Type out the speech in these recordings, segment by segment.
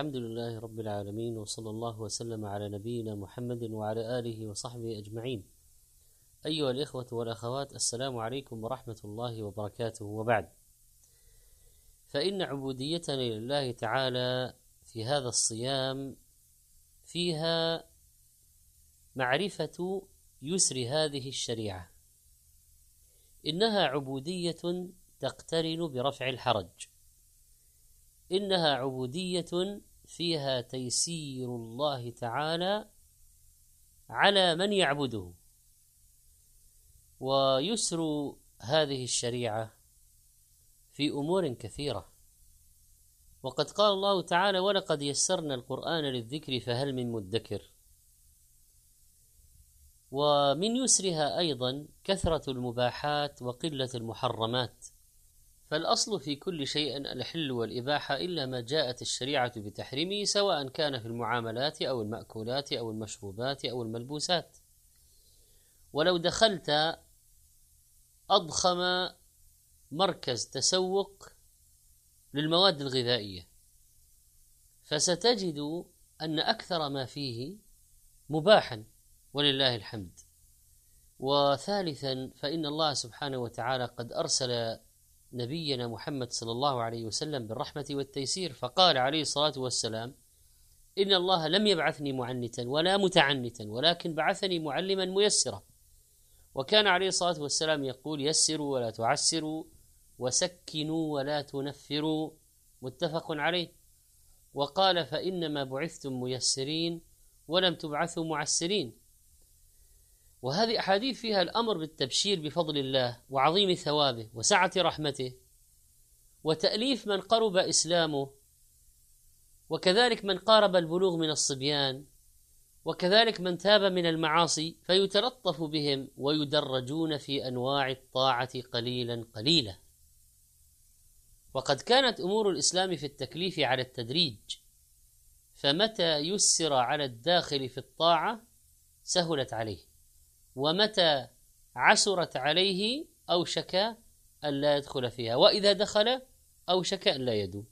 الحمد لله رب العالمين وصلى الله وسلم على نبينا محمد وعلى آله وصحبه أجمعين. أيها الإخوة والأخوات السلام عليكم ورحمة الله وبركاته. وبعد فإن عبوديتنا لله تعالى في هذا الصيام فيها معرفة يسر هذه الشريعة. إنها عبودية تقترن برفع الحرج. إنها عبودية فيها تيسير الله تعالى على من يعبده. ويسر هذه الشريعة في أمور كثيرة. وقد قال الله تعالى ولقد يسرنا القرآن للذكر فهل من مدكر؟ ومن يسرها أيضا كثرة المباحات وقلة المحرمات. فالأصل في كل شيء الحل والإباحة إلا ما جاءت الشريعة بتحريمه سواء كان في المعاملات أو المأكولات أو المشروبات أو الملبوسات. ولو دخلت أضخم مركز تسوق للمواد الغذائية فستجد أن أكثر ما فيه مباحا ولله الحمد. وثالثا فإن الله سبحانه وتعالى قد أرسل نبينا محمد صلى الله عليه وسلم بالرحمة والتيسير فقال عليه الصلاة والسلام إن الله لم يبعثني معنتا ولا متعنتا ولكن بعثني معلما ميسرا. وكان عليه الصلاة والسلام يقول يسروا ولا تعسروا وسكنوا ولا تنفروا. متفق عليه. وقال فإنما بعثتم ميسرين ولم تبعثوا معسرين. وهذه أحاديث فيها الأمر بالتبشير بفضل الله وعظيم ثوابه وسعة رحمته وتأليف من قرب إسلامه وكذلك من قارب البلوغ من الصبيان وكذلك من تاب من المعاصي فيتلطف بهم ويدرجون في أنواع الطاعة قليلا قليلا. وقد كانت أمور الإسلام في التكليف على التدريج فمتى يسر على الداخل في الطاعة سهلت عليه. ومتى عسرت عليه أوشك أن لا يدخل فيها وإذا دخل أوشك أن لا يدوم.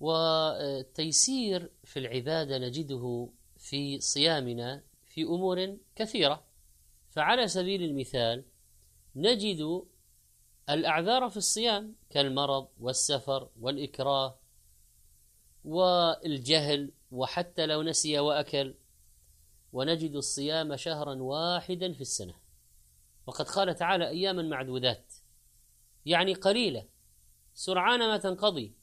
والتيسير في العبادة نجده في صيامنا في أمور كثيرة. فعلى سبيل المثال نجد الأعذار في الصيام كالمرض والسفر والإكراه والجهل وحتى لو نسي وأكل ونجد الصيام شهرا واحدا في السنة. وقد قال تعالى أياما معدودات. يعني قليلة. سرعان ما تنقضي.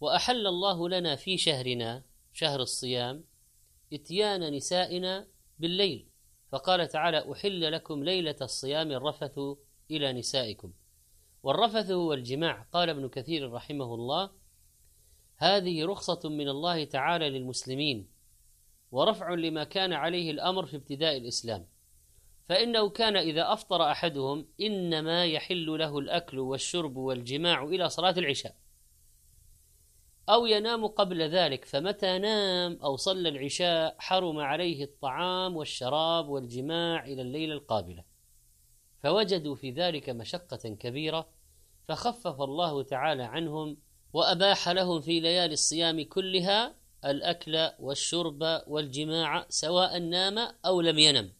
وأحل الله لنا في شهرنا شهر الصيام إتيان نسائنا بالليل. فقال تعالى أحل لكم ليلة الصيام الرفث إلى نسائكم. والرفث هو الجماع. قال ابن كثير رحمه الله هذه رخصة من الله تعالى للمسلمين. ورفع لما كان عليه الأمر في ابتداء الإسلام. فإنه كان إذا أفطر أحدهم إنما يحل له الأكل والشرب والجماع إلى صلاة العشاء. أو ينام قبل ذلك فمتى نام أو صلى العشاء حرم عليه الطعام والشراب والجماع إلى الليلة القابلة. فوجدوا في ذلك مشقة كبيرة فخفف الله تعالى عنهم وأباح لهم في ليالي الصيام كلها الأكل والشرب والجماع سواء نام أو لم ينم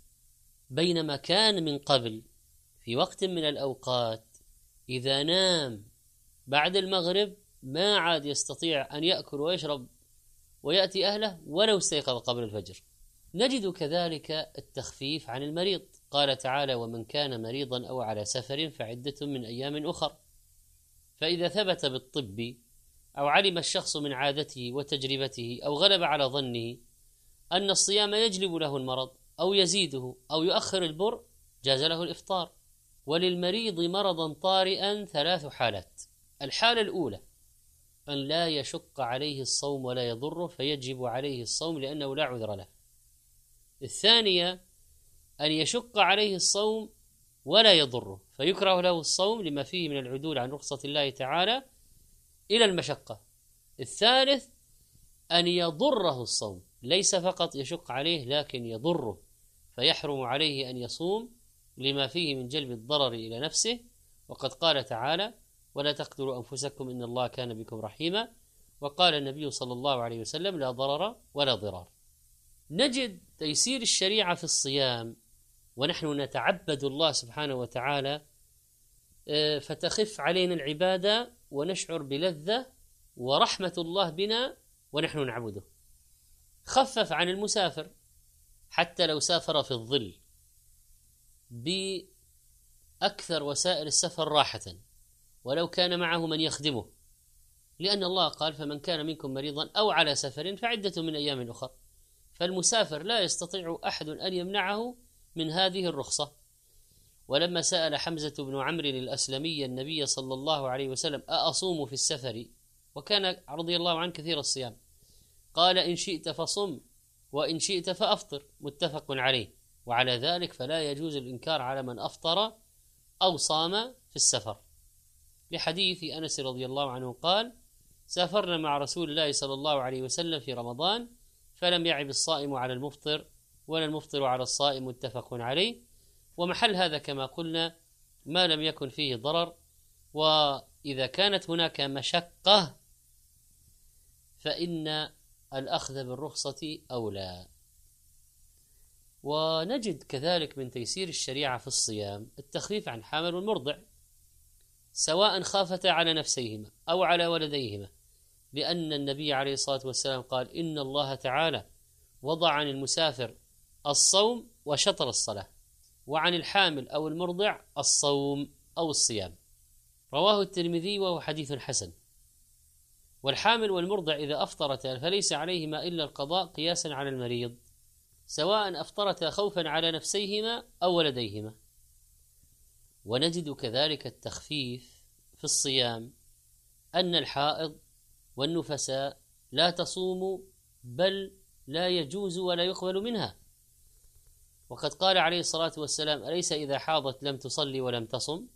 بينما كان من قبل في وقت من الأوقات إذا نام بعد المغرب ما عاد يستطيع أن يأكل ويشرب ويأتي أهله ولو استيقظ قبل الفجر. نجد كذلك التخفيف عن المريض. قال تعالى ومن كان مريضا أو على سفر فعدة من أيام أخر فإذا ثبت بالطب أو علم الشخص من عادته وتجربته أو غلب على ظنه أن الصيام يجلب له المرض أو يزيده أو يؤخر البر جاز له الإفطار. وللمريض مرضا طارئا ثلاث حالات. الحالة الأولى أن لا يشق عليه الصوم ولا يضره فيجب عليه الصوم لأنه لا عذر له. الثانية أن يشق عليه الصوم ولا يضره فيكره له الصوم لما فيه من العدول عن رخصة الله تعالى إلى المشقة. الثالث أن يضره الصوم. ليس فقط يشق عليه لكن يضره. فيحرم عليه أن يصوم لما فيه من جلب الضرر إلى نفسه. وقد قال تعالى ولا تقتلوا أنفسكم إن الله كان بكم رحيما وقال النبي صلى الله عليه وسلم لا ضرر ولا ضرار نجد تيسير الشريعة في الصيام. ونحن نتعبد الله سبحانه وتعالى آه، فتخف علينا العبادة ونشعر بلذة ورحمة الله بنا ونحن نعبده. خفف عن المسافر حتى لو سافر في الظل بأكثر وسائل السفر راحة ولو كان معه من يخدمه. لأن الله قال فمن كان منكم مريضا أو على سفر فعدة من أيام أخرى فالمسافر لا يستطيع أحد أن يمنعه من هذه الرخصة. ولما سأل حمزة بن عمرو الأسلمي النبي صلى الله عليه وسلم أأصوم في السفر؟ وكان رضي الله عنه كثير الصيام. قال إن شئت فصم وإن شئت فأفطر. متفق عليه. وعلى ذلك فلا يجوز الإنكار على من أفطر أو صام في السفر. لحديث أنس رضي الله عنه قال سافرنا مع رسول الله صلى الله عليه وسلم في رمضان فلم يعب الصائم على المفطر ولا المفطر على الصائم. متفق عليه. ومحل هذا كما قلنا ما لم يكن فيه ضرر وإذا كانت هناك مشقة فإن الأخذ بالرخصة أولى. ونجد كذلك من تيسير الشريعة في الصيام التخفيف عن حامل والمرضع سواء خافتا على نفسيهما أو على ولديهما لأن النبي عليه الصلاة والسلام قال إن الله تعالى وضع عن المسافر الصوم وشطر الصلاة. وعن الحامل أو المرضع الصوم أو الصيام. رواه الترمذي وهو حديث حسن. والحامل والمرضع إذا أفطرتا فليس عليهما إلا القضاء قياسا على المريض سواء أفطرتا خوفا على نفسيهما أو ولديهما. ونجد كذلك التخفيف في الصيام أن الحائض والنفساء لا تصوم بل لا يجوز ولا يقبل منها. وقد قال عليه الصلاة والسلام أليس إذا حاضت لم تصلي ولم تصم؟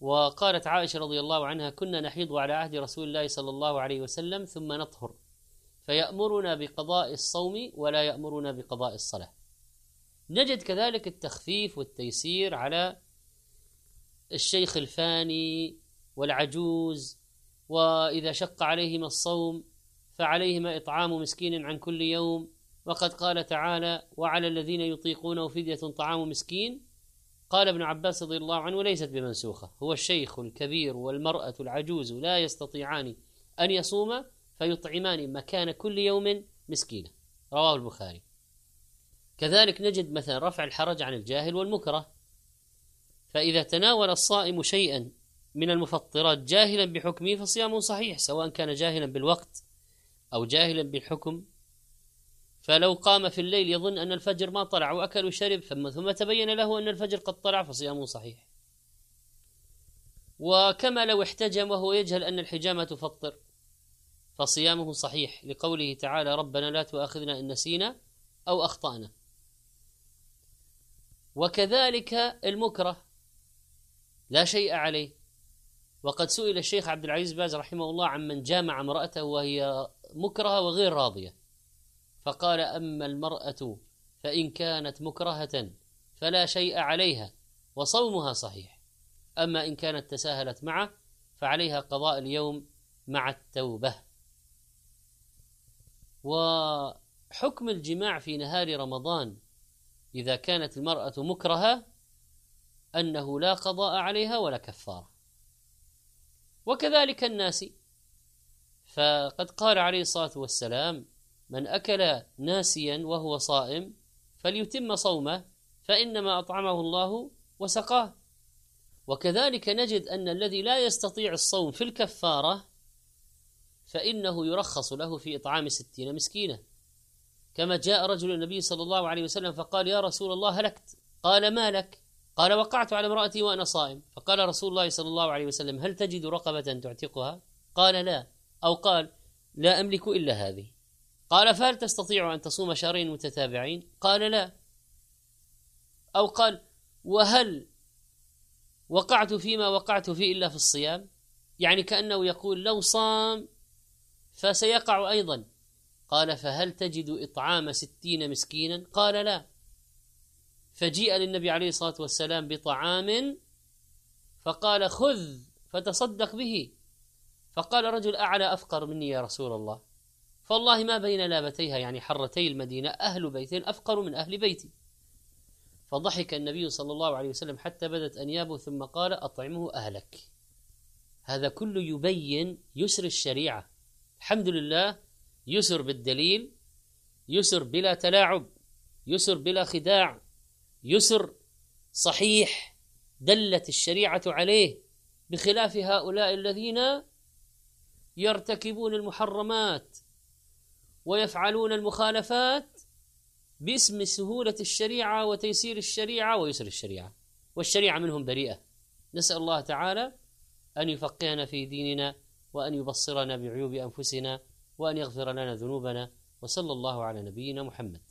وقالت عائشة رضي الله عنها كنا نحيض على عهد رسول الله صلى الله عليه وسلم ثم نطهر فيأمرنا بقضاء الصوم ولا يأمرنا بقضاء الصلاة. نجد كذلك التخفيف والتيسير على الشيخ الفاني والعجوز وإذا شق عليهما الصوم فعليهما إطعام مسكين عن كل يوم وقد قال تعالى وعلى الذين يطيقونه فدية طعام مسكين. قال ابن عباس رضي الله عنه ليست بمنسوخة هو الشيخ الكبير والمرأة العجوز لا يستطيعان أن يصوما فيطعمان مكان كل يوم مسكينة. رواه البخاري. كذلك نجد مثلا رفع الحرج عن الجاهل والمكره. فإذا تناول الصائم شيئا من المفطرات جاهلا بحكمه فصيامه صحيح سواء كان جاهلا بالوقت أو جاهلا بالحكم فلو قام في الليل يظن أن الفجر ما طلع وأكل وشرب ثم ثم تبين له أن الفجر قد طلع فصيامه صحيح. وكما لو احتجم وهو يجهل أن الحجامة تفطر فصيامه صحيح لقوله تعالى ربنا لا تؤاخذنا إن نسينا أو أخطأنا وكذلك المكره لا شيء عليه. وقد سئل الشيخ عبد العزيز باز رحمه الله عن من جامع امرأته وهي مكرهة وغير راضية. فقال أما المرأة فإن كانت مكرهة فلا شيء عليها وصومها صحيح. أما إن كانت تساهلت معه فعليها قضاء اليوم مع التوبة. وحكم الجماع في نهار رمضان إذا كانت المرأة مكرهة أنه لا قضاء عليها ولا كفارة. وكذلك الناس. فقد قال عليه الصلاة والسلام من أكل ناسيا وهو صائم فليتم صومه فإنما أطعمه الله وسقاه. وكذلك نجد أن الذي لا يستطيع الصوم في الكفارة فإنه يرخص له في إطعام ستين مسكينة كما جاء رجل النبي صلى الله عليه وسلم فقال يا رسول الله هلكت. قال ما لك؟ قال وقعت على امرأتي وأنا صائم. فقال رسول الله صلى الله عليه وسلم هل تجد رقبة تعتقها؟ قال لا. أو قال لا أملك إلا هذه. قال فهل تستطيع أن تصوم شهرين متتابعين؟ قال لا. أو قال وهل وقعت فيما وقعت فيه إلا في الصيام؟ يعني كأنه يقول لو صام فسيقع أيضا. قال فهل تجد إطعام ستين مسكينا؟ قال لا. فجيء للنبي عليه الصلاة والسلام بطعام فقال خذ فتصدق به. فقال رجل أعلى أفقر مني يا رسول الله؟ فالله ما بين لابتيها يعني حرتي المدينة أهل بيت أفقر من أهل بيتي. فضحك النبي صلى الله عليه وسلم حتى بدت أنيابه ثم قال أطعمه أهلك. هذا كله يبين يسر الشريعة. الحمد لله يسر بالدليل يسر بلا تلاعب يسر بلا خداع يسر صحيح دلت الشريعة عليه بخلاف هؤلاء الذين يرتكبون المحرمات. ويفعلون المخالفات باسم سهولة الشريعة وتيسير الشريعة ويسر الشريعة. والشريعة منهم بريئة. نسأل الله تعالى أن يفقهنا في ديننا وأن يبصرنا بعيوب أنفسنا وأن يغفر لنا ذنوبنا. وصلى الله على نبينا محمد.